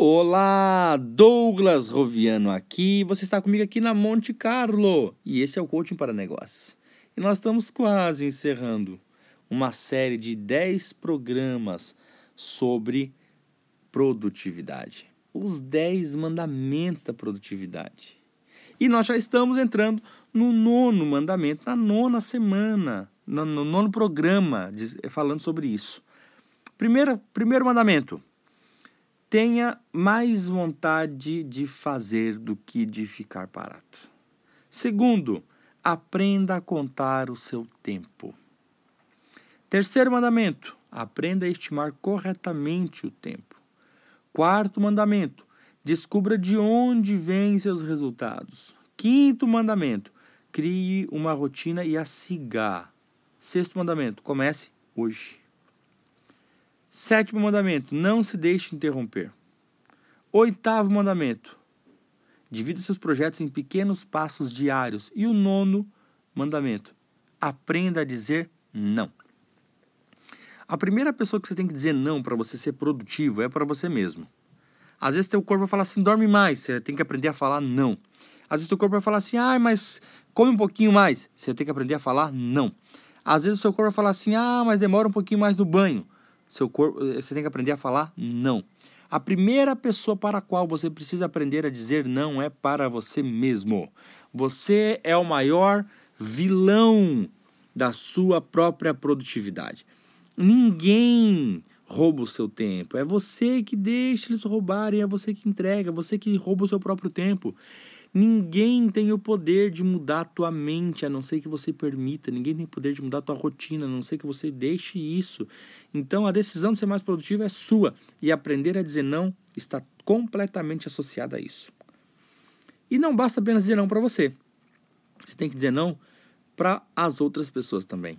Olá, Douglas Roviano aqui. Você está comigo aqui na Monte Carlo e esse é o Coaching para Negócios. E nós estamos quase encerrando uma série de 10 programas sobre produtividade. Os 10 mandamentos da produtividade. E nós já estamos entrando no nono mandamento, na nona semana, no, nono programa falando sobre isso. Primeiro, primeiro mandamento tenha mais vontade de fazer do que de ficar parado. Segundo, aprenda a contar o seu tempo. Terceiro mandamento, aprenda a estimar corretamente o tempo. Quarto mandamento, descubra de onde vêm seus resultados. Quinto mandamento, crie uma rotina e a siga. Sexto mandamento, comece hoje. Sétimo mandamento: não se deixe interromper. Oitavo mandamento: divida seus projetos em pequenos passos diários. E o nono mandamento: aprenda a dizer não. A primeira pessoa que você tem que dizer não para você ser produtivo é para você mesmo. Às vezes teu corpo vai falar assim, dorme mais, você tem que aprender a falar não. Às vezes teu corpo vai falar assim, ah, mas come um pouquinho mais, você tem que aprender a falar não. Às vezes o seu corpo vai falar assim, ah, mas demora um pouquinho mais no banho. Seu corpo, eh, você tem que aprender a falar não. A primeira pessoa para a qual você precisa aprender a dizer não é para você mesmo. Você é o maior vilão da sua própria produtividade. Ninguém rouba o seu tempo. É você que deixa eles roubarem, é você que entrega, é você que rouba o seu próprio tempo. Ninguém tem o poder de mudar a tua mente, a não ser que você permita. Ninguém tem o poder de mudar a tua rotina, a não ser que você deixe isso. Então a decisão de ser mais produtivo é sua. E aprender a dizer não está completamente associada a isso. E não basta apenas dizer não para você. Você tem que dizer não para as outras pessoas também.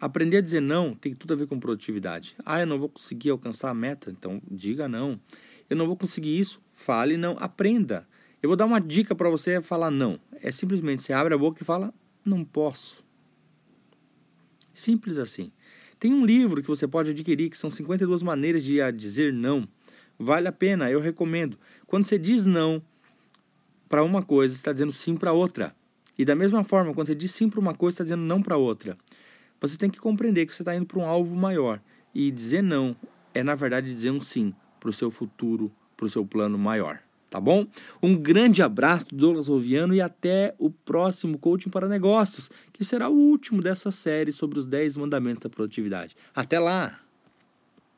Aprender a dizer não tem tudo a ver com produtividade. Ah, eu não vou conseguir alcançar a meta, então diga não. Eu não vou conseguir isso, fale não, aprenda. Eu vou dar uma dica para você falar não. É simplesmente você abre a boca e fala não posso. Simples assim. Tem um livro que você pode adquirir que são 52 maneiras de dizer não. Vale a pena, eu recomendo. Quando você diz não para uma coisa, você está dizendo sim para outra. E da mesma forma, quando você diz sim para uma coisa, você está dizendo não para outra. Você tem que compreender que você está indo para um alvo maior. E dizer não é, na verdade, dizer um sim para o seu futuro, para o seu plano maior tá bom? Um grande abraço do Douglas Roviano e até o próximo Coaching para Negócios, que será o último dessa série sobre os 10 mandamentos da produtividade. Até lá!